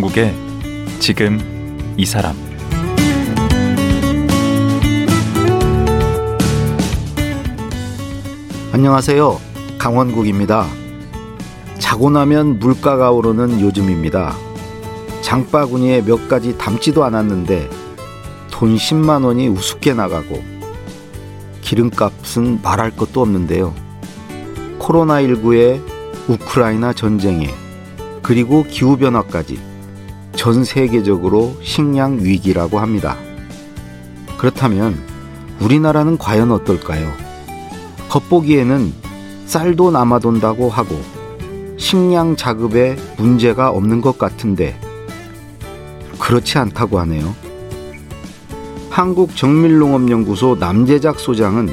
강원국의 지금 이 사람 안녕하세요. 강원국입니다. 자고 나면 물가가 오르는 요즘입니다. 장바구니에 몇 가지 담지도 않았는데 돈 10만 원이 우습게 나가고 기름값은 말할 것도 없는데요. 코로나19에 우크라이나 전쟁에 그리고 기후변화까지 전 세계적으로 식량 위기라고 합니다. 그렇다면 우리나라는 과연 어떨까요? 겉보기에는 쌀도 남아돈다고 하고 식량 자급에 문제가 없는 것 같은데 그렇지 않다고 하네요. 한국정밀농업연구소 남재작 소장은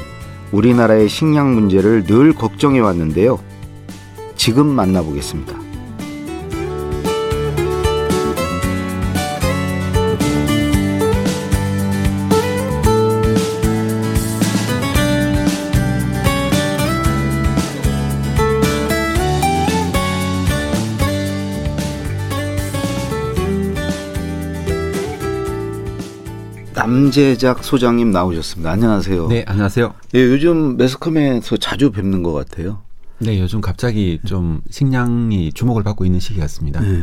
우리나라의 식량 문제를 늘 걱정해 왔는데요. 지금 만나보겠습니다. 남재작 소장님 나오셨습니다. 안녕하세요. 네, 안녕하세요. 예, 요즘 매스컴에서 자주 뵙는 것 같아요. 네, 요즘 갑자기 좀 식량이 주목을 받고 있는 시기 같습니다. 네.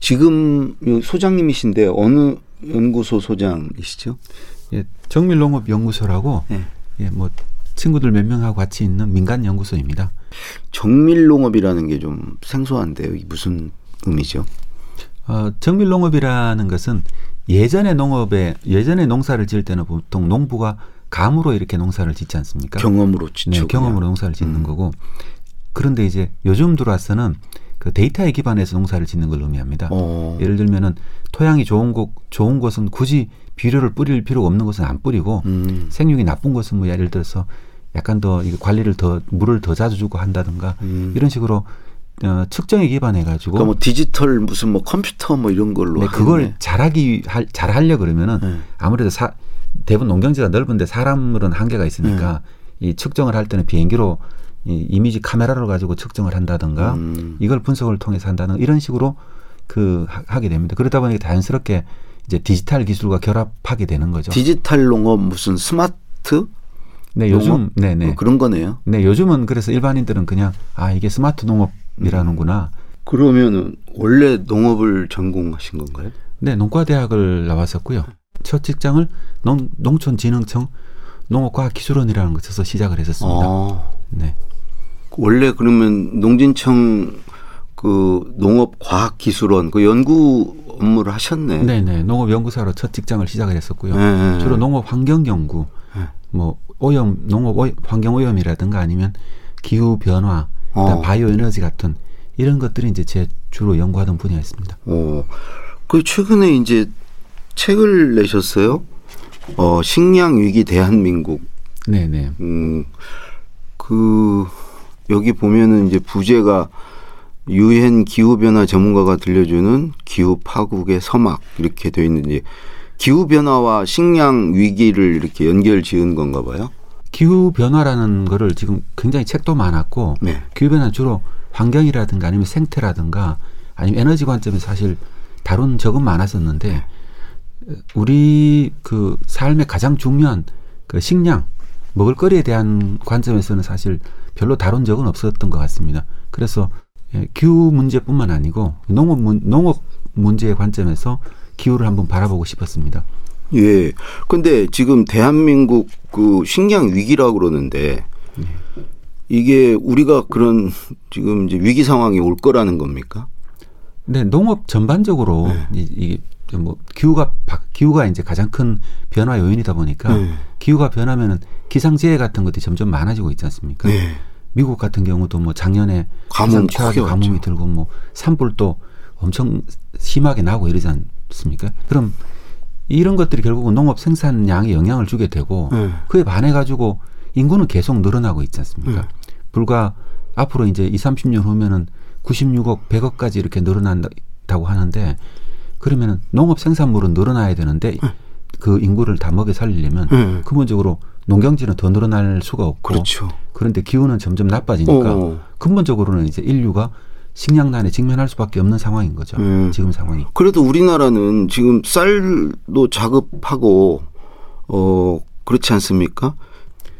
지금 소장님이신데 어느 연구소 소장이시죠? 예, 정밀농업연구소라고 네. 예, 뭐 친구들 몇 명하고 같이 있는 민간 연구소입니다. 정밀농업이라는 게 좀 생소한데요. 무슨 의미죠? 어, 정밀농업이라는 것은 예전에 농업에 예전에 농사를 지을 때는 보통 농부가 감으로 이렇게 농사를 짓지 않습니까? 경험으로 짓죠. 네, 경험으로 농사를 짓는 음. 거고. 그런데 이제 요즘 들어와서는 그 데이터에 기반해서 농사를 짓는 걸 의미합니다. 어. 예를 들면은 토양이 좋은 곳 좋은 곳은 굳이 비료를 뿌릴 필요가 없는 곳은 안 뿌리고 음. 생육이 나쁜 곳은 뭐 예를 들어서 약간 더 관리를 더 물을 더 자주 주고 한다든가 음. 이런 식으로 어, 측정에 기반해 가지고 그러니까 뭐 디지털 무슨 뭐 컴퓨터 뭐 이런 걸로 네, 그걸 잘하기 할, 잘 하려 그러면은 네. 아무래도 사, 대부분 농경지가 넓은데 사람들은 한계가 있으니까 네. 이 측정을 할 때는 비행기로 이 이미지 카메라를 가지고 측정을 한다든가 음. 이걸 분석을 통해서 한다는 이런 식으로 그 하게 됩니다. 그러다 보니까 자연스럽게 이제 디지털 기술과 결합하게 되는 거죠. 디지털 농업 무슨 스마트 네, 요즘 네네 네. 뭐 그런 거네요. 네, 요즘은 그래서 일반인들은 그냥 아 이게 스마트 농업 이라는구나. 그러면은 원래 농업을 전공하신 건가요? 네, 농과대학을 나왔었고요. 첫 직장을 농, 농촌진흥청 농업과학기술원이라는 곳에서 시작을 했었습니다. 아. 네. 원래 그러면 농진청 그 농업과학기술원 그 연구 업무를 하셨네. 네네. 농업연구사로 첫 직장을 시작을 했었고요. 네. 주로 농업 환경 연구, 네. 뭐 오염, 농업 환경 오염이라든가 아니면 기후 변화, 어. 바이오 에너지 같은 이런 것들이 이제 제 주로 연구하던 분야였습니다. 어. 그 최근에 이제 책을 내셨어요. 어, 식량 위기 대한민국. 네, 네. 음. 그 여기 보면은 이제 부제가 유엔 기후 변화 전문가가 들려주는 기후 파국의 서막 이렇게 되어 있는지 기후 변화와 식량 위기를 이렇게 연결 지은 건가 봐요. 기후 변화라는 거를 지금 굉장히 책도 많았고 네. 기후 변화 주로 환경이라든가 아니면 생태라든가 아니면 에너지 관점에서 사실 다룬 적은 많았었는데 네. 우리 그 삶의 가장 중요한 그 식량 먹을거리에 대한 관점에서는 사실 별로 다룬 적은 없었던 것 같습니다. 그래서 예, 기후 문제뿐만 아니고 농업 문, 농업 문제의 관점에서 기후를 한번 바라보고 싶었습니다. 예. 근데 지금 대한민국 그 식량 위기라고 그러는데 이게 우리가 그런 지금 이제 위기 상황이 올 거라는 겁니까? 네, 농업 전반적으로 네. 이게 뭐 기후가 기후가 이제 가장 큰 변화 요인이다 보니까 네. 기후가 변하면은 기상재해 같은 것들이 점점 많아지고 있지 않습니까? 네. 미국 같은 경우도 뭐 작년에 가뭄 최악의 가뭄이 들고 뭐 산불도 엄청 심하게 나고 이러지 않습니까? 그럼 이런 것들이 결국은 농업 생산량에 영향을 주게 되고 네. 그에 반해 가지고 인구는 계속 늘어나고 있지 않습니까? 네. 불과 앞으로 이제 2, 30년 후면은 96억, 100억까지 이렇게 늘어난다고 하는데 그러면은 농업 생산물은 늘어나야 되는데 네. 그 인구를 다 먹여 살리려면 네. 근본적으로 농경지는 더 늘어날 수가 없고 그렇죠. 그런데 기후는 점점 나빠지니까 어어. 근본적으로는 이제 인류가 식량난에 직면할 수밖에 없는 상황인 거죠. 음. 지금 상황이. 그래도 우리나라는 지금 쌀도 자급하고 어 그렇지 않습니까?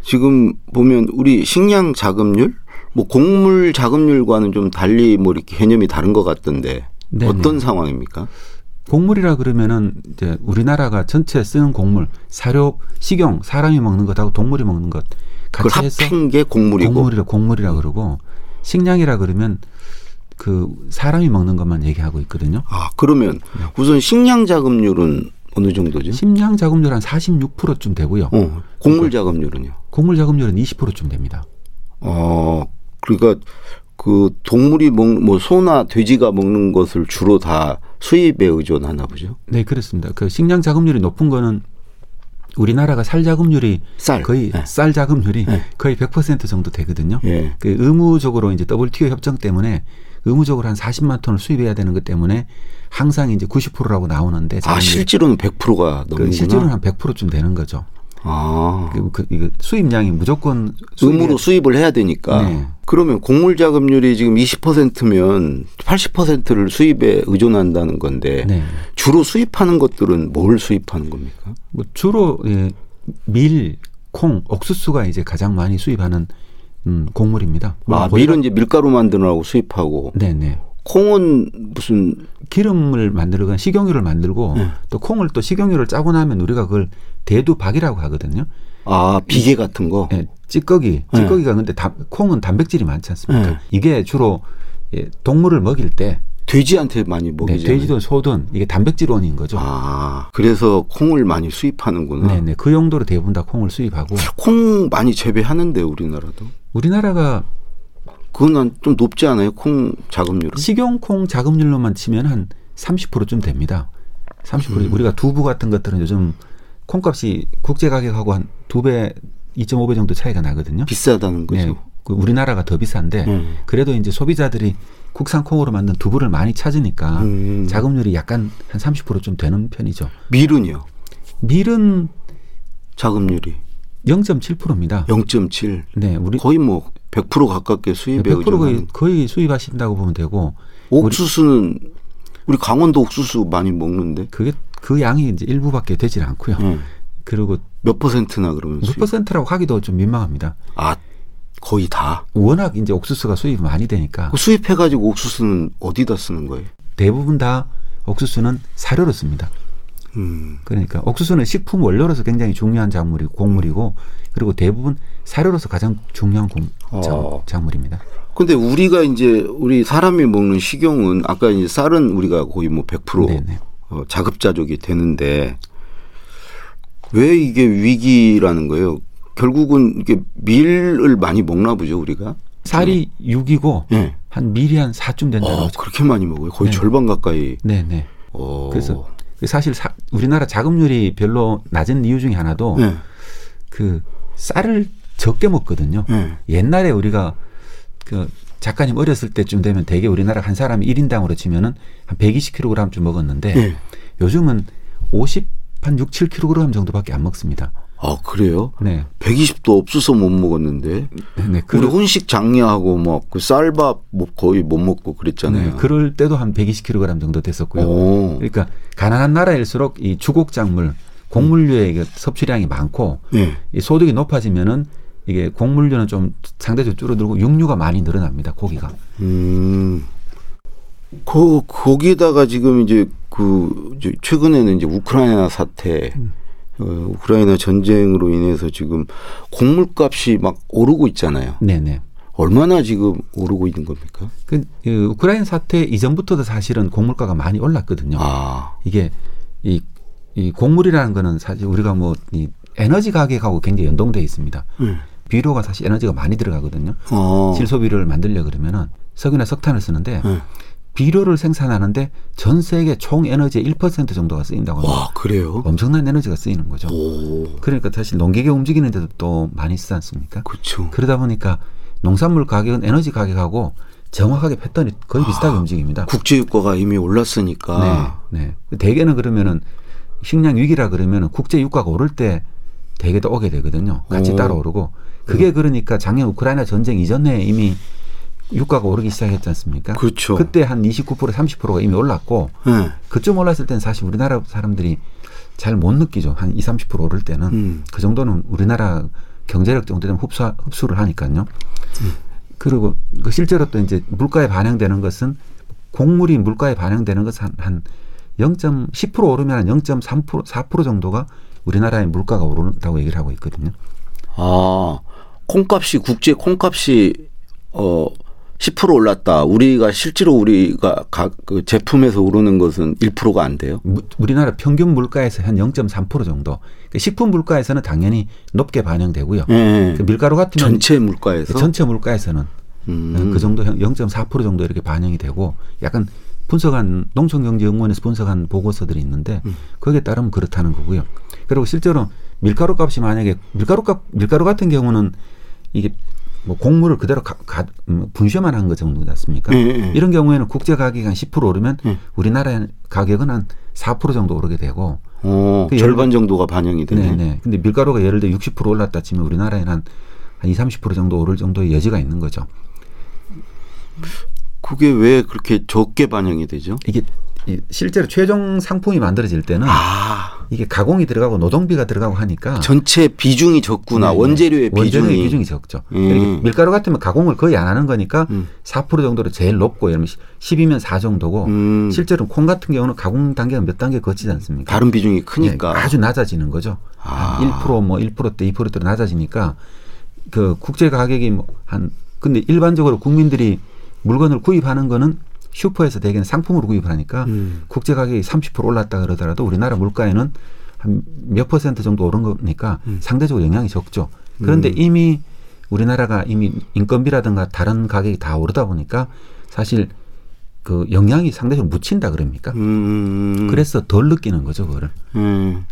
지금 보면 우리 식량 자급률, 뭐 곡물 자급률과는 좀 달리 뭐 이렇게 개념이 다른 것 같던데 네네. 어떤 상황입니까? 곡물이라 그러면은 이제 우리나라가 전체 쓰는 곡물, 사료, 식용, 사람이 먹는 것하고 동물이 먹는 것 같이 해서 합친 게 곡물이고 곡물이라 곡물이라 그러고 식량이라 그러면 그 사람이 먹는 것만 얘기하고 있거든요. 아 그러면 우선 식량 자급률은 어느 정도죠? 식량 자급률 한 46%쯤 되고요. 어, 곡물 자급률은요? 곡물 자급률은 20%쯤 됩니다. 어, 그러니까 그 동물이 먹, 뭐 소나 돼지가 먹는 것을 주로 다 수입에 의존하나 보죠? 네, 그렇습니다. 그 식량 자급률이 높은 거는 우리나라가 쌀 자급률이 쌀. 거의 네. 쌀 자급률이 네. 거의 100% 정도 되거든요. 네. 그 의무적으로 이제 WTO 협정 때문에 의무적으로 한 40만 ton을 수입해야 되는 것 때문에 항상 이제 90%라고 나오는데 아 실제로는 100%가 넘는 그 실제로는 한 100%쯤 되는 거죠. 아. 그, 그, 이거 수입량이 무조건 의무로 수입을 해야 되니까. 네. 그러면 곡물 자급률이 지금 20%면 80%를 수입에 의존한다는 건데 네. 주로 수입하는 것들은 뭘 수입하는 겁니까? 뭐 주로 예, 밀, 콩, 옥수수가 이제 가장 많이 수입하는 음, 곡물입니다. 아, 밀은 이제 밀가루 만드느라고 수입하고. 네네. 네. 콩은 무슨 기름을 만들건 식용유를 만들고 네. 또 콩을 또 식용유를 짜고 나면 우리가 그걸 대두박이라고 하거든요. 아 비계 같은 거. 네, 찌꺼기. 네. 찌꺼기가 네. 근데 다, 콩은 단백질이 많지 않습니까? 네. 이게 주로 예, 동물을 먹일 때 돼지한테 많이 먹이죠. 네, 돼지든 소든 이게 단백질원인 거죠. 아, 그래서 콩을 많이 수입하는구나. 네, 네. 그 용도로 대부분 다 콩을 수입하고. 콩 많이 재배하는데 우리나라도. 우리나라가 그건 좀 높지 않아요? 콩 자급률은? 식용콩 자급률로만 치면 한 30%쯤 됩니다. 30% 음. 우리가 두부 같은 것들은 요즘 콩값이 국제 가격하고 한 두 배, 2.5배 정도 차이가 나거든요. 비싸다는 거죠. 네. 그 우리나라가 더 비싼데 음. 그래도 이제 소비자들이 국산 콩으로 만든 두부를 많이 찾으니까 음. 자급률이 약간 한 30%좀 되는 편이죠. 밀은요? 밀은 자급률이 0.7%입니다. 0.7. 네, 우리 거의 뭐 100% 가깝게 수입에 100% 거의, 거의 수입하신다고 보면 되고 옥수수는 우리, 우리 강원도 옥수수 많이 먹는데 그게 그 양이 이제 일부밖에 되질 않고요. 네. 그리고 몇 퍼센트나 그러면 몇 퍼센트라고 하기도 좀 민망합니다. 아 거의 다. 워낙 이제 옥수수가 수입이 많이 되니까. 그 수입해가지고 옥수수는 어디다 쓰는 거예요? 대부분 다 옥수수는 사료로 씁니다. 음. 그러니까 옥수수는 식품 원료로서 굉장히 중요한 작물이고 곡물이고 그리고 대부분 사료로서 가장 중요한 공, 어. 작 물입니다. 근데 우리가 이제 우리 사람이 먹는 식용은 아까 이제 쌀은 우리가 거의 뭐 100% 어, 자급자족이 되는데 왜 이게 위기라는 거예요? 결국은 이게 밀을 많이 먹나 보죠 우리가. 쌀이 6이고 네. 한 밀이 한 4쯤 된다는 어. 그렇게 많이 먹어요. 거의 네. 절반 가까이. 네, 네. 어. 그래서 사실 사, 우리나라 자급률이 별로 낮은 이유 중에 하나도 네. 그 쌀을 적게 먹거든요. 네. 옛날에 우리가 그 작가님 어렸을 때쯤 되면 대개 우리나라 한 사람이 1인당으로 치면은 한 120kg쯤 먹었는데 네. 요즘은 50, 한 6, 7kg 정도밖에 안 먹습니다. 아 그래요? 네. 120도 없어서 못 먹었는데. 네, 우리 혼식 장려하고 뭐그 쌀밥 뭐 거의 못 먹고 그랬잖아요. 네, 그럴 때도 한 120kg 정도 됐었고요. 오. 그러니까 가난한 나라일수록 이 주곡작물 곡물류의 음. 섭취량이 많고 네. 이 소득이 높아지면은 이게 곡물류는 좀 상대적으로 줄어들고 육류가 많이 늘어납니다. 고기가. 음. 그 거기다가 지금 이제 그 최근에는 이제 우크라이나 사태 음. 어, 우크라이나 전쟁으로 인해서 지금 곡물값이 막 오르고 있잖아요. 네네. 얼마나 지금 오르고 있는 겁니까? 그, 그 우크라이나 사태 이전부터도 사실은 곡물가가 많이 올랐거든요. 아. 이게 이, 이 곡물이라는 거는 사실 우리가 뭐 이 에너지 가격하고 굉장히 연동돼 있습니다. 음. 비료가 사실 에너지가 많이 들어가거든요. 어. 질소 비료를 만들려 그러면은 석유나 석탄을 쓰는데 음. 비료를 생산하는데 전 세계 총 에너지의 1% 정도가 쓰인다고 합니다. 와, 그래요? 엄청난 에너지가 쓰이는 거죠. 오. 그러니까 사실 농기계 움직이는 데도 또 많이 쓰지 않습니까? 그렇죠. 그러다 보니까 농산물 가격은 에너지 가격하고 정확하게 패턴이 거의 비슷하게 아, 움직입니다. 국제유가가 이미 올랐으니까. 네, 네. 대개는 그러면은 식량 위기라 그러면은 국제유가가 오를 때 대개도 오게 되거든요. 같이 오. 따라 오르고 그게 네. 그러니까 작년 우크라이나 전쟁 이전에 이미 유가가 오르기 시작했지 않습니까? 그렇죠. 그때 한 29% 30%가 이미 올랐고 네. 그쯤 올랐을 때는 사실 우리나라 사람들이 잘 못 느끼죠. 한 2, 30% 오를 때는 음. 그 정도는 우리나라 경제력 정도 되면 흡수 흡수를 하니까요. 그리고 그 실제로 또 이제 물가에 반영되는 것은 곡물이 물가에 반영되는 것은 한, 한 0.10% 오르면 한 0.3% 4% 정도가 우리나라의 물가가 오른다고 얘기를 하고 있거든요. 아, 콩값이 국제 콩값이 어 10% 올랐다. 우리가 실제로 우리가 각 그 제품에서 오르는 것은 1%가 안 돼요. 무- 우리나라 평균 물가에서 한 0.3% 정도. 그 식품 물가에서는 당연히 높게 반영되고요. 예. 그 밀가루 같으면 전체 물가에서 전체 물가에서는 음. 그 정도 0.4% 정도 이렇게 반영이 되고 약간 분석한 농촌경제연구원에서 분석한 보고서들이 있는데 음. 거기에 따르면 그렇다는 거고요. 그리고 실제로 밀가루 값이 만약에 밀가루 값 밀가루 같은 경우는 이게 뭐 곡물을 그대로 가, 가, 음, 분쇄만 한거 정도지 않습니까? 예, 예. 이런 경우에는 국제 가격이 한 10% 오르면 예. 우리나라의 가격은 한 4% 정도 오르게 되고 어, 그 절반 정도가 반영이 되네. 네, 네. 근데 밀가루가 예를 들어 60% 올랐다 치면 우리나라에는 한, 한 20, 30% 정도 오를 정도의 여지가 있는 거죠. 그게 왜 그렇게 적게 반영이 되죠? 이게 이 실제로 최종 상품이 만들어질 때는 아, 이게 가공이 들어가고 노동비가 들어가고 하니까 전체 비중이 적구나. 네, 네. 원재료의 원재료의 비중이. 비중이 적죠. 음. 밀가루 같으면 가공을 거의 안 하는 거니까 음. 4% 정도로 제일 높고 예를 들면 10이면 4 정도고 음. 실제로 콩 같은 경우는 가공 단계가 몇 단계 거치지 않습니까? 다른 비중이 크니까. 네, 아주 낮아지는 거죠. 아. 한 1%뭐 1%대 2%대로 낮아지니까 그 국제 가격이 뭐 한 근데 일반적으로 국민들이 물건을 구입하는 거는 슈퍼에서 대개는 상품으로 구입을 하니까 음. 국제 가격이 30% 올랐다 그러더라도 우리나라 물가에는 한 몇 퍼센트 정도 오른 거니까 음. 상대적으로 영향이 적죠. 그런데 이미 우리나라가 이미 인건비라든가 다른 가격이 다 오르다 보니까 사실 그 영향이 상대적으로 묻힌다 그럽니까? 음. 그래서 덜 느끼는 거죠, 그거를. 음.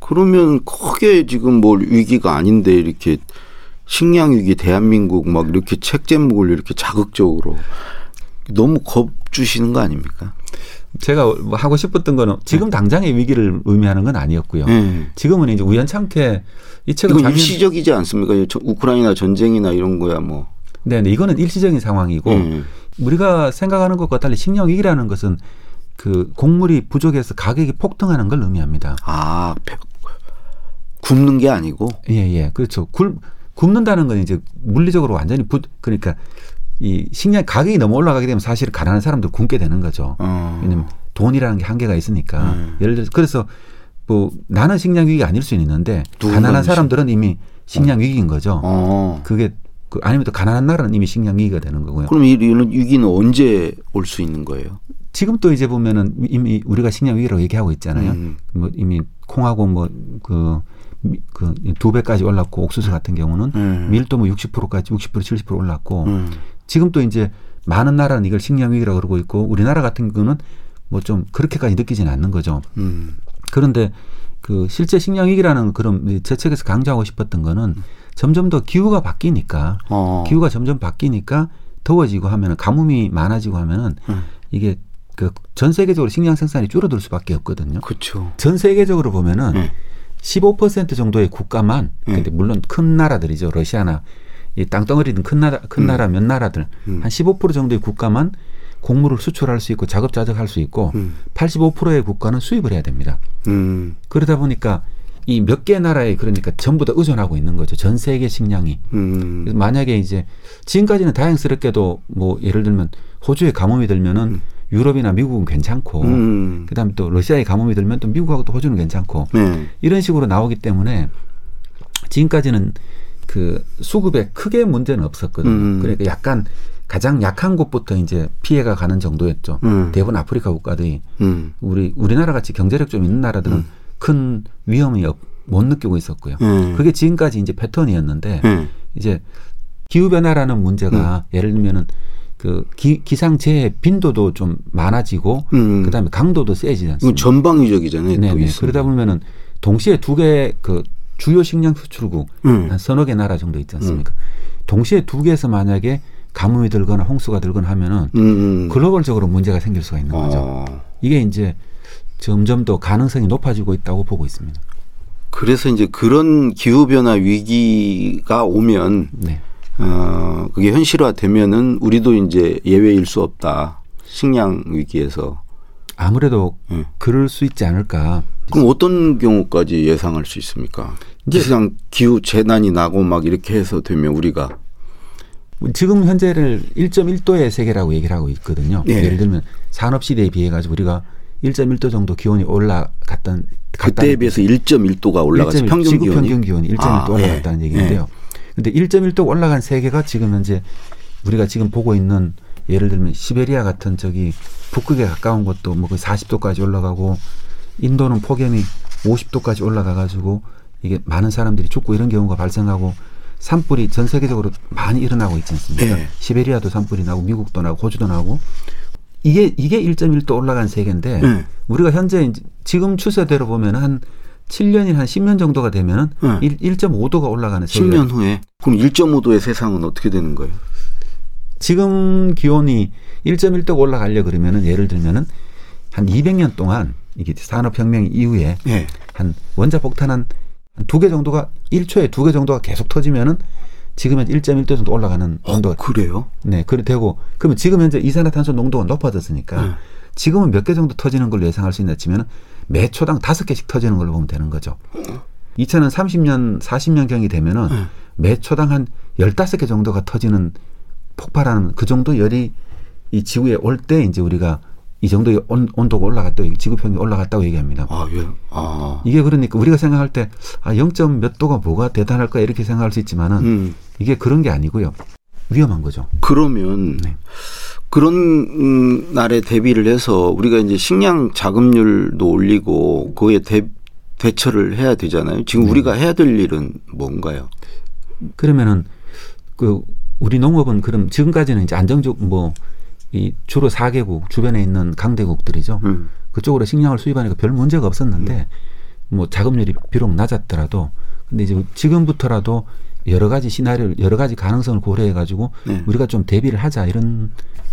그러면 크게 지금 뭘 위기가 아닌데 이렇게 식량 위기 대한민국 막 이렇게 책 제목을 이렇게 자극적으로 너무 겁 주시는 거 아닙니까? 제가 뭐 하고 싶었던 거는 지금 당장의 위기를 의미하는 건 아니었고요. 네. 지금은 이제 우연찮게 이 책은 이건 작년 일시적이지 않습니까? 저 우크라이나 전쟁이나 이런 거야 뭐. 네, 네, 이거는 일시적인 상황이고 음. 우리가 생각하는 것과 달리 식량 위기라는 것은 그 곡물이 부족해서 가격이 폭등하는 걸 의미합니다. 아 배- 굶는 게 아니고. 예, 예, 그렇죠. 굴, 굶는다는 건 이제 물리적으로 완전히 부, 그러니까 이 식량 가격이 너무 올라가게 되면 사실 가난한 사람들 굶게 되는 거죠. 어. 왜냐면 돈이라는 게 한계가 있으니까. 음. 예를 들어서 그래서 뭐 나는 식량 위기가 아닐 수는 있는데 가난한 사람들은 이미 식량 위기인 거죠. 어. 그게 그 아니면 또 가난한 나라는 이미 식량 위기가 되는 거고요. 그럼 이- 이런 위기는 언제 올 수 있는 거예요? 지금 또 이제 보면은 이미 우리가 식량 위기라고 얘기하고 있잖아요. 음. 뭐 이미 콩하고 뭐그 그두 배까지 올랐고 옥수수 같은 경우는 음. 밀도 뭐 60%까지 60% 70% 올랐고 음. 지금 또 이제 많은 나라는 이걸 식량 위기라고 그러고 있고 우리나라 같은 경우는 뭐 좀 그렇게까지 느끼지는 않는 거죠. 음. 그런데 그 실제 식량 위기라는 그런 제 책에서 강조하고 싶었던 거는 점점 더 기후가 바뀌니까 어. 기후가 점점 바뀌니까 더워지고 하면은 가뭄이 많아지고 하면은 음. 이게 그 전 세계적으로 식량 생산이 줄어들 수밖에 없거든요. 그렇죠. 전 세계적으로 보면은 네. 15% 정도의 국가만 네. 근데 물론 큰 나라들이죠. 러시아나 이 땅덩어리든 큰 나라 큰 음. 나라 몇 나라들 음. 한15% 정도의 국가만 곡물을 수출할 수 있고 자급자족할 수 있고 음. 85%의 국가는 수입을 해야 됩니다. 음. 그러다 보니까 이 몇 개 나라에 그러니까 전부 다 의존하고 있는 거죠. 전 세계 식량이. 음. 그래서 만약에 이제 지금까지는 다행스럽게도 뭐 예를 들면 호주에 가뭄이 들면은 유럽이나 미국은 괜찮고 음. 그다음에 또 러시아에 가뭄이 들면 또 미국하고 또 호주는 괜찮고 네. 이런 식으로 나오기 때문에 지금까지는 그 수급에 크게 문제는 없었거든요. 음. 그러니까 약간 가장 약한 곳부터 이제 피해가 가는 정도였죠. 음. 대부분 아프리카 국가들이 음. 우리 우리나라 같이 경제력 좀 있는 나라들은 큰 위험이 없- 못 느끼고 있었고요. 음. 그게 지금까지 이제 패턴이었는데 네. 이제 기후 변화라는 문제가 예를 들면은 그 기, 기상재해 빈도도 좀 많아지고 음. 그다음에 강도도 세지지 않습니까? 전방위적이잖아요. 있으면. 그러다 보면은 동시에 두 개 그 주요 식량 수출국 음. 한 서너 개 나라 정도 있지 않습니까? 동시에 두 개에서 만약에 가뭄이 들거나 홍수가 들거나 하면은 음. 음. 글로벌적으로 문제가 생길 수가 있는 거죠. 어. 이게 이제 점점 더 가능성이 높아지고 있다고 보고 있습니다. 그래서 이제 그런 기후 변화 위기가 오면 네. 어, 그게 현실화되면은 우리도 이제 예외일 수 없다. 식량 위기에서. 아무래도 네. 그럴 수 있지 않을까. 그럼 어떤 경우까지 예상할 수 있습니까? 기상 기후 재난이 나고 막 이렇게 해서 되면 우리가 지금 현재를 1.1도의 세계라고 얘기를 하고 있거든요. 네. 예를 들면 산업 시대에 비해 가지고 우리가 1.1도 정도 기온이 올라갔던 그때에 비해서 1.1도가 올라갔죠. 평균 지구 기온이 평균 기온이 1.1도 아, 올라갔다는 네. 얘기인데요. 근데 1.1도 올라간 세계가 지금 현재 우리가 지금 보고 있는 예를 들면 시베리아 같은 저기 북극에 가까운 곳도 뭐 40도까지 올라가고 인도는 폭염이 50도까지 올라가 가지고 이게 많은 사람들이 죽고 이런 경우가 발생하고 산불이 전 세계적으로 많이 일어나고 있지 않습니까? 네. 시베리아도 산불이 나고 미국도 나고 호주도 나고 이게 이게 1.1도 올라간 세계인데 네. 우리가 현재 지금 추세대로 보면 한 7년이 한 10년 정도가 되면은 네. 1, 1.5도가 올라가는 세계. 10년 후에 그럼 1.5도의 세상은 어떻게 되는 거예요? 지금 기온이 1.1도가 올라가려 그러면은 예를 들면은 한 200년 동안 이게 산업혁명 이후에 네. 한 원자 폭탄 한 두 개 정도가 1초에 두 개 정도가 계속 터지면은 지금 은 1.1도 정도 올라가는 어, 온도가 그래요? 네, 그래 되고 그러면 지금 현재 이산화탄소 농도가 높아졌으니까 네. 지금은 몇 개 정도 터지는 걸로 예상할 수 있나 치면 매 초당 다섯 개씩 터지는 걸로 보면 되는 거죠. 2030년, 40년 경이 되면은 네. 매 초당 한 15개 정도가 터지는 폭발하는 그 정도 열이 이 지구에 올 때 이제 우리가 이 정도의 온, 온도가 올라갔다고 지구 평균이 올라갔다고 얘기합니다. 아, 예. 아. 이게 그러니까 우리가 생각할 때 아, 0점 몇 도가 뭐가 대단할까 이렇게 생각할 수 있지만은 음. 이게 그런 게 아니고요. 위험한 거죠. 그러면 네. 그런 음, 날에 대비를 해서 우리가 이제 식량 자급률도 올리고 그에 대, 대처를 해야 되잖아요. 지금 네. 우리가 해야 될 일은 뭔가요? 그러면은 그 우리 농업은 그럼 지금까지는 이제 안정적 뭐 이 주로 4개국 주변에 있는 강대국들이죠. 음. 그쪽으로 식량을 수입하니까 별 문제가 없었는데 음. 뭐 자급률이 비록 낮았더라도 근데 이제 지금부터라도 여러 가지 시나리오를 여러 가지 가능성을 고려해 가지고 네. 우리가 좀 대비를 하자 이런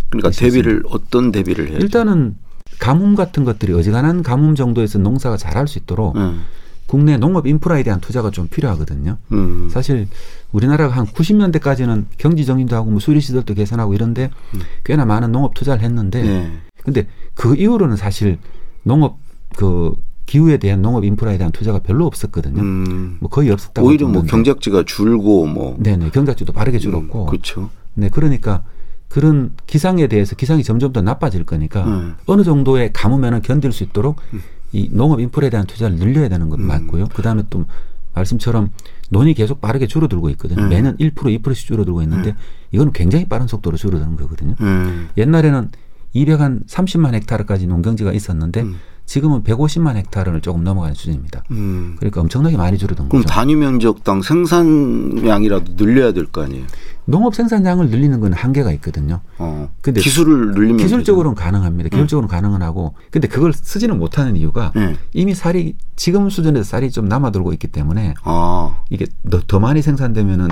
그러니까 대비를 어떤 대비를 해야 일단은 가뭄 같은 것들이 어지간한 가뭄 정도에서 농사가 잘할 수 있도록 음. 국내 농업 인프라에 대한 투자가 좀 필요하거든요. 음. 사실 우리나라가 한 90년대까지는 경지 정인도 하고 뭐 수리 시설도 개선하고 이런데 음. 꽤나 많은 농업 투자를 했는데 네. 근데 그 이후로는 사실 농업 그 기후에 대한 농업 인프라에 대한 투자가 별로 없었거든요. 음. 뭐 거의 없었다고 오히려 뭐 경작지가 줄고 뭐 네네 경작지도 빠르게 줄었고 음, 그렇죠. 네 그러니까 그런 기상에 대해서 기상이 점점 더 나빠질 거니까 음. 어느 정도의 가뭄에는 견딜 수 있도록 음. 이 농업 인프라에 대한 투자를 늘려야 되는 건 음. 맞고요. 그 다음에 또 말씀처럼 논이 계속 빠르게 줄어들고 있거든요. 음. 매년 1% 2%씩 줄어들고 있는데 음. 이거는 굉장히 빠른 속도로 줄어드는 거거든요. 음. 옛날에는 200한 30만 헥타르까지 농경지가 있었는데 음. 지금은 150만 헥타르를 조금 넘어가는 수준입니다. 음. 그러니까 엄청나게 많이 줄어든 그럼 거죠. 그럼 단위 면적당 생산량이라도 늘려야 될 거 아니에요? 농업 생산량을 늘리는 건 한계가 있거든요. 어. 근데 기술을 늘리면 기술적으로는 되잖아. 가능합니다. 기술적으로는 응. 가능은 하고 근데 그걸 쓰지는 못하는 이유가 응. 이미 쌀이 지금 수준에서 쌀이 좀 남아돌고 있기 때문에 아. 이게 더, 더 많이 생산되면은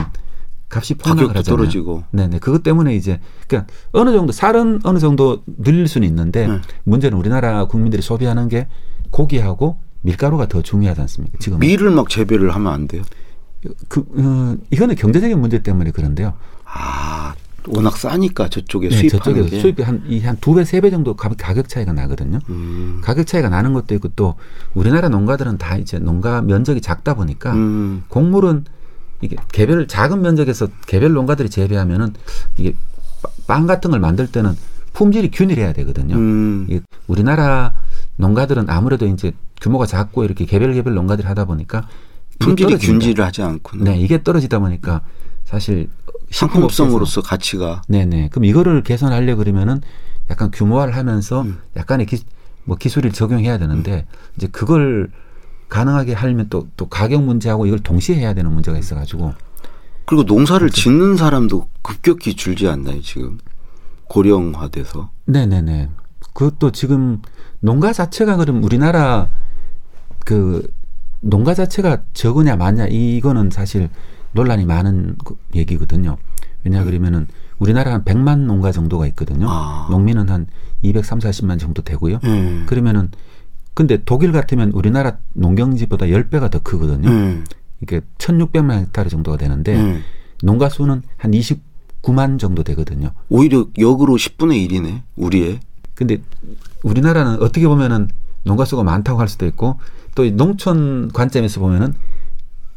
값이 폭락을 하잖아요. 떨어지고. 네네. 그것 때문에 이제 그러니까 어느 정도 쌀은 어느 정도 늘릴 수는 있는데 네. 문제는 우리나라 국민들이 소비하는 게 고기하고 밀가루가 더 중요하지 않습니까? 지금 밀을 막 재배를 하면 안 돼요. 그 어, 이거는 경제적인 문제 때문에 그런데요. 아 워낙 싸니까 저쪽에 네, 수입하는 저쪽에 수입이 한한 두 배 세 배 정도 가격 차이가 나거든요. 음. 가격 차이가 나는 것도 있고 또 우리나라 농가들은 다 이제 농가 면적이 작다 보니까 음. 곡물은 이게 개별 작은 면적에서 개별 농가들이 재배하면은 이게 빵 같은 걸 만들 때는 품질이 균일해야 되거든요. 음. 이게 우리나라 농가들은 아무래도 이제 규모가 작고 이렇게 개별 개별 농가들이 하다 보니까 품질이 균질을 하지 않고 네, 이게 떨어지다 보니까 사실 상품성으로서 가치가 네네. 그럼 이거를 개선하려 그러면은 약간 규모화를 하면서 음. 약간의 기, 뭐 기술을 적용해야 되는데 음. 이제 그걸 가능하게 하려면 또, 또 가격 문제하고 이걸 동시에 해야 되는 문제가 있어가지고. 그리고 농사를 그렇죠. 짓는 사람도 급격히 줄지 않나요, 지금? 고령화돼서. 네네네. 그것도 지금 농가 자체가 그럼 우리나라 그 농가 자체가 적으냐 많냐 이거는 사실 논란이 많은 그 얘기거든요. 왜냐 그러면은 우리나라 한 100만 농가 정도가 있거든요. 아. 농민은 한 230, 40만 정도 되고요. 음. 그러면은 근데 독일 같으면 우리나라 농경지보다 10배가 더 크거든요. 음. 이게 1600만 헥타르 정도가 되는데 음. 농가 수는 한 29만 정도 되거든요. 오히려 역으로 10분의 1이네. 우리의. 근데 우리나라는 어떻게 보면은 농가 수가 많다고 할 수도 있고 또 농촌 관점에서 보면은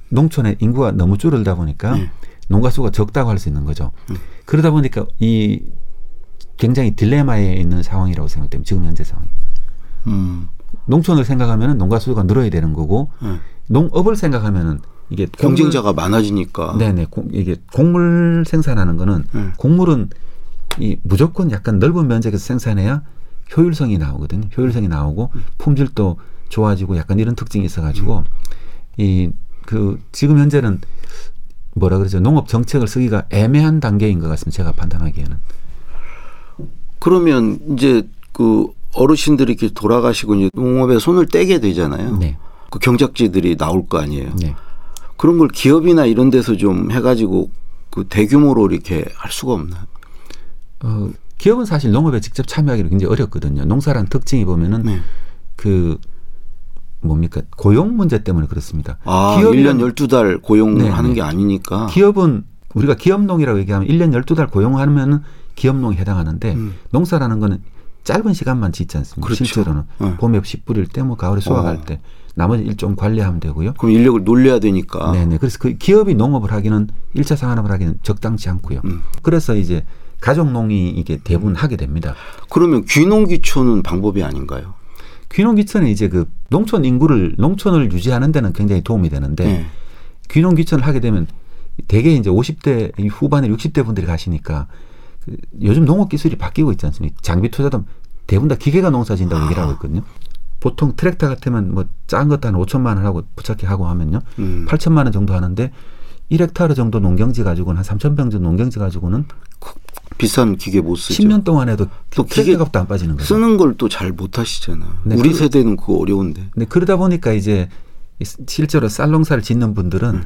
농촌의 인구가 너무 줄어들다 보니까 네. 농가 수가 적다고 할 수 있는 거죠. 음. 그러다 보니까 이 굉장히 딜레마에 있는 상황이라고 생각됩니다. 지금 현재 상황. 음. 농촌을 생각하면 농가 수가 늘어야 되는 거고 음. 농업을 생각하면은 이게 경쟁자가 곡물, 많아지니까. 네네. 고, 이게 곡물 생산하는 거는 음. 곡물은 이 무조건 약간 넓은 면적에서 생산해야 효율성이 나오거든요. 효율성이 나오고 음. 품질도 좋아지고 약간 이런 특징이 있어가지고 음. 이그 지금 현재는 뭐라 그러죠 농업 정책을 쓰기가 애매한 단계인 것 같습니다. 제가 판단하기에는. 그러면 이제 그 어르신들이 이렇게 돌아가시고 이제 농업에 손을 떼게 되잖아요. 네. 그 경작지들이 나올 거 아니에요. 네. 그런 걸 기업이나 이런 데서 좀 해가지고 그 대규모로 이렇게 할 수가 없나? 어, 기업은 사실 농업에 직접 참여하기가 굉장히 어렵거든요. 농사란 특징이 보면은 네. 그 뭡니까 고용 문제 때문에 그렇습니다. 아, 기업이 1년 12달 고용을 네, 하는 네. 게 아니니까. 기업은 우리가 기업농이라고 얘기하면 1년 12달 고용하면은 기업농에 해당하는데 음. 농사라는 거는 짧은 시간만 짓지 않습니까? 그렇죠. 실제로는 네. 봄에 씨 뿌릴 때 뭐 가을에 수확할 어. 때 나머지 일종 관리하면 되고요. 그럼 인력을 놀려야 되니까. 네네. 그래서 그 기업이 농업을 하기는 일차 상업을 하기는 적당치 않고요. 음. 그래서 이제 가족농이 이게 대부분 음. 하게 됩니다. 그러면 귀농귀촌은 방법이 아닌가요? 귀농귀촌은 이제 그 농촌 인구를 농촌을 유지하는 데는 굉장히 도움이 되는데 네. 귀농귀촌을 하게 되면 대개 이제 50대 후반에 60대 분들이 가시니까 그 요즘 농업 기술이 바뀌고 있지 않습니까? 장비 투자도 대부분 다 기계가 농사 진다고 아. 얘기를 하고 있거든요. 보통 트랙터 같으면 뭐 짠 것도 한 5천만 원 하고 부착해 하고 하면요. 음. 8천만 원 정도 하는데 1헥타르 정도 농경지 가지고는 한 3천 평 정도 농경지 가지고는 비싼 기계 못 쓰죠. 10년 동안 해도 또 기계 값도 안 빠지는 거죠. 쓰는 걸 또 잘 못 하시잖아. 네, 우리 그, 세대는 그거 어려운데. 네, 그러다 보니까 이제 실제로 쌀농사를 짓는 분들은 음.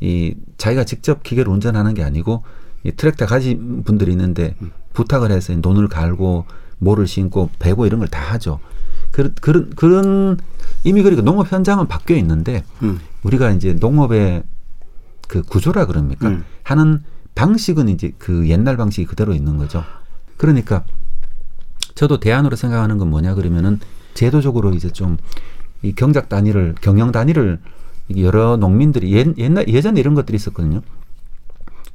이 자기가 직접 기계를 운전하는 게 아니고 이 트랙터 가진 분들이 있는데 음. 부탁을 해서 논을 갈고 모를 심고 베고 이런 걸 다 하죠. 그런 그런 그런 이미 그러니까 농업 현장은 바뀌어 있는데 음. 우리가 이제 농업의 그 구조라 그럽니까 음. 하는 방식은 이제 그 옛날 방식이 그대로 있는 거죠. 그러니까 저도 대안으로 생각하는 건 뭐냐 그러면은 제도적으로 이제 좀 이 경작 단위를 경영 단위를 여러 농민들이 옛, 옛날 예전에 이런 것들이 있었거든요.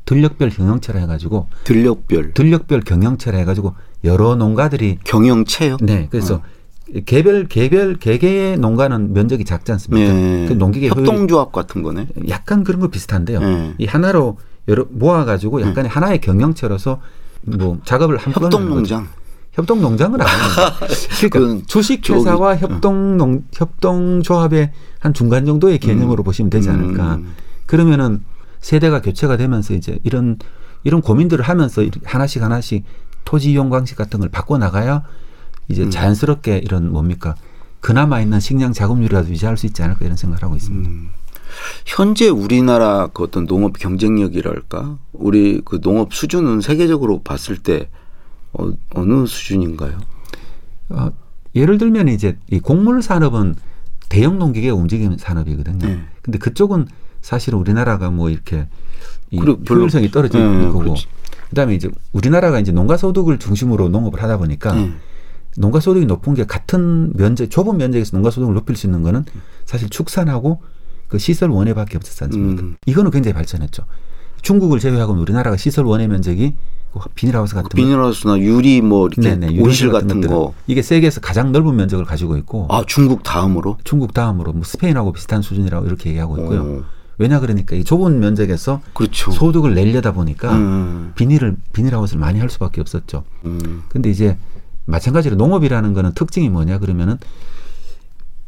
들력별 경영체라 해가지고 들력별 들력별 경영체라 해가지고 여러 농가들이 경영체요. 네, 그래서 어. 개별 개별 개개의 농가는 면적이 작지 않습니까? 네. 그 농기계 협동조합 같은 거네. 약간 그런 거 비슷한데요. 네. 이 하나로 여러 모아가지고 약간의 네. 하나의 경영체로서 뭐 작업을 한 협동농장. 협동농장은 아닙니다. 그러니까 주식회사와 협동농 협동조합의 한 중간 정도의 개념으로 음. 보시면 되지 않을까. 음. 그러면은 세대가 교체가 되면서 이제 이런 이런 고민들을 하면서 하나씩 하나씩 토지 이용 방식 같은 걸 바꿔 나가야 이제 음. 자연스럽게 이런 뭡니까 그나마 있는 식량 자금률이라도 유지할 수 있지 않을까 이런 생각을 하고 있습니다. 음. 현재 우리나라 그 어떤 농업 경쟁력이랄까 우리 그 농업 수준은 세계적으로 봤을 때 어, 어느 수준인가요? 어, 예를 들면 이제 이 곡물 산업은 대형 농기계가 움직이는 산업이거든요. 네. 근데 그쪽은 사실 우리나라가 뭐 이렇게 이 효율성이 떨어지는 네, 거고 그렇지. 그다음에 이제 우리나라가 이제 농가 소득을 중심으로 농업을 하다 보니까 네. 농가 소득이 높은 게 같은 면적 좁은 면적에서 농가 소득을 높일 수 있는 거는 사실 축산하고 그 시설 원회밖에 없었지 않습니까? 음. 이거는 굉장히 발전했죠. 중국을 제외하고는 우리나라가 시설 원회 면적이 그 비닐하우스 같은 비닐하우스나 유리 뭐 이렇게 네네, 온실 같은 거 이게 세계에서 가장 넓은 면적을 가지고 있고 아 중국 다음으로 중국 다음으로 뭐 스페인하고 비슷한 수준이라고 이렇게 얘기하고 있고요. 오. 왜냐 그러니까 이 좁은 면적에서 그렇죠. 소득을 내려다 보니까 음. 비닐을 비닐하우스를 많이 할 수밖에 없었죠. 음. 근데 이제 마찬가지로 농업이라는 거는 특징이 뭐냐 그러면은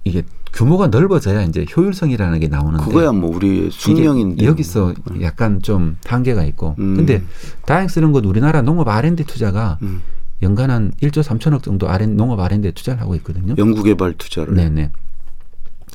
이게 규모가 넓어져야 이제 효율성이라는 게 나오는데 그거야 뭐 우리 숙명인데 여기서 음. 약간 좀 한계가 있고 음. 근데 다행스러운 건 우리나라 농업 R&D 투자가 음. 연간 한 1조 3천억 정도 R&D, 농업 R&D에 투자를 하고 있거든요. 연구개발 투자를. 네네.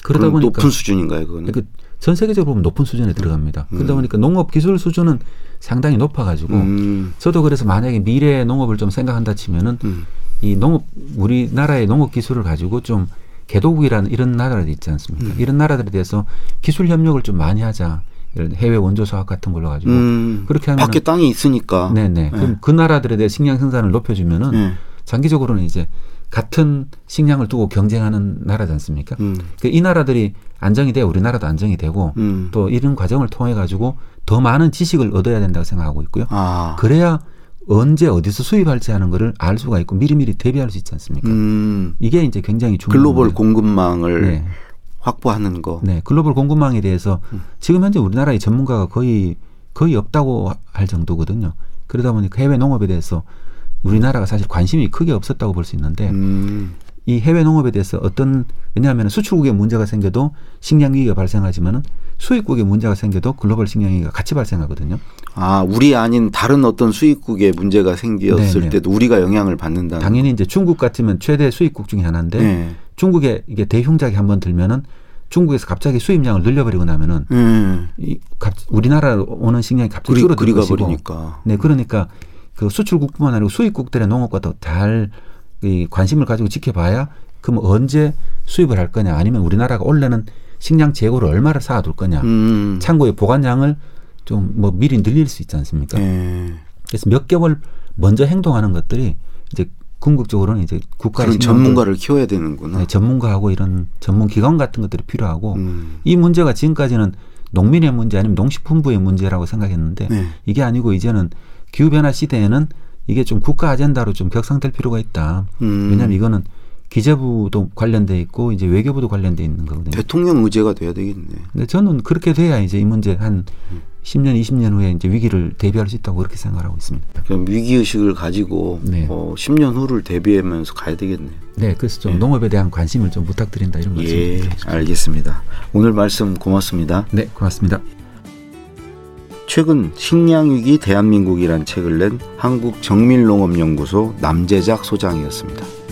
그러다 보니까 높은 수준인가요, 그거는? 그 전 세계적으로 보면 높은 수준에 들어갑니다. 음. 그러다 보니까 농업 기술 수준은 상당히 높아가지고 음. 저도 그래서 만약에 미래 농업을 좀 생각한다 치면은 음. 이 농업 우리나라의 농업 기술을 가지고 좀 개도국이라는 이런 나라들이 있지 않습니까? 음. 이런 나라들에 대해서 기술 협력을 좀 많이 하자. 해외 원조 수확 같은 걸로 가지고 음, 그렇게 하면 밖에 땅이 있으니까. 네네. 그럼 그 나라들에 대해 식량 생산을 높여주면은 네. 장기적으로는 이제 같은 식량을 두고 경쟁하는 나라지 않습니까? 음, 그이 나라들이 안정이 돼야 우리나라도 안정이 되고 음. 또 이런 과정을 통해 가지고 더 많은 지식을 얻어야 된다고 생각하고 있고요. 아, 그래야 언제 어디서 수입할지 하는 거를 알 수가 있고 미리미리 대비할 수 있지 않습니까? 음, 이게 이제 굉장히 중요한 글로벌 거예요. 공급망을 네. 확보하는 거. 네, 글로벌 공급망에 대해서 음. 지금 현재 우리나라의 전문가가 거의 거의 없다고 할 정도거든요. 그러다 보니까 해외 농업에 대해서 우리나라가 사실 관심이 크게 없었다고 볼 수 있는데 음, 이 해외 농업에 대해서 어떤 왜냐하면 수출국에 문제가 생겨도 식량 위기가 발생하지만은 수입국에 문제가 생겨도 글로벌 식량 위기가 같이 발생하거든요. 아, 우리 아닌 다른 어떤 수입국에 문제가 생겼을 네네. 때도 우리가 영향을 받는다는. 당연히 이제 중국 같으면 최대 수입국 중에 하나인데 네. 중국에 이게 대흉작이 한번 들면은 중국에서 갑자기 수입량을 늘려버리고 나면은 음, 이 갑- 우리나라로 오는 식량이 갑자기 줄어들 것이고 가버리니까. 네, 그러니까 그 수출국뿐만 아니고 수입국들의 농업과 더잘 이 관심을 가지고 지켜봐야 그럼 언제 수입을 할 거냐 아니면 우리나라가 원래는 식량 재고를 얼마를 쌓아둘 거냐 음, 창고의 보관량을 좀 뭐 미리 늘릴 수 있지 않습니까? 네. 그래서 몇 개월 먼저 행동하는 것들이 이제 궁극적으로는 이제 국가 그런 전문가를 키워야 되는구나. 네, 전문가하고 이런 전문 기관 같은 것들이 필요하고 음, 이 문제가 지금까지는 농민의 문제 아니면 농식품부의 문제라고 생각했는데 네. 이게 아니고 이제는 기후 변화 시대에는 이게 좀 국가 아젠다로 좀 격상될 필요가 있다. 음. 왜냐하면 이거는 기재부도 관련돼 있고 이제 외교부도 관련돼 있는 거거든요. 대통령 의제가 돼야 되겠네. 근데 저는 그렇게 돼야 이제 이 문제 한 10년, 20년 후에 이제 위기를 대비할 수 있다고 그렇게 생각하고 있습니다. 그럼 위기 의식을 가지고 네. 어, 10년 후를 대비하면서 가야 되겠네. 네, 그래서 좀 농업에 대한 관심을 좀 부탁드린다 이런 말씀. 예. 알겠습니다. 오늘 말씀 고맙습니다. 네, 고맙습니다. 최근 식량위기 대한민국이란 책을 낸 한국정밀농업연구소 남재작 소장이었습니다.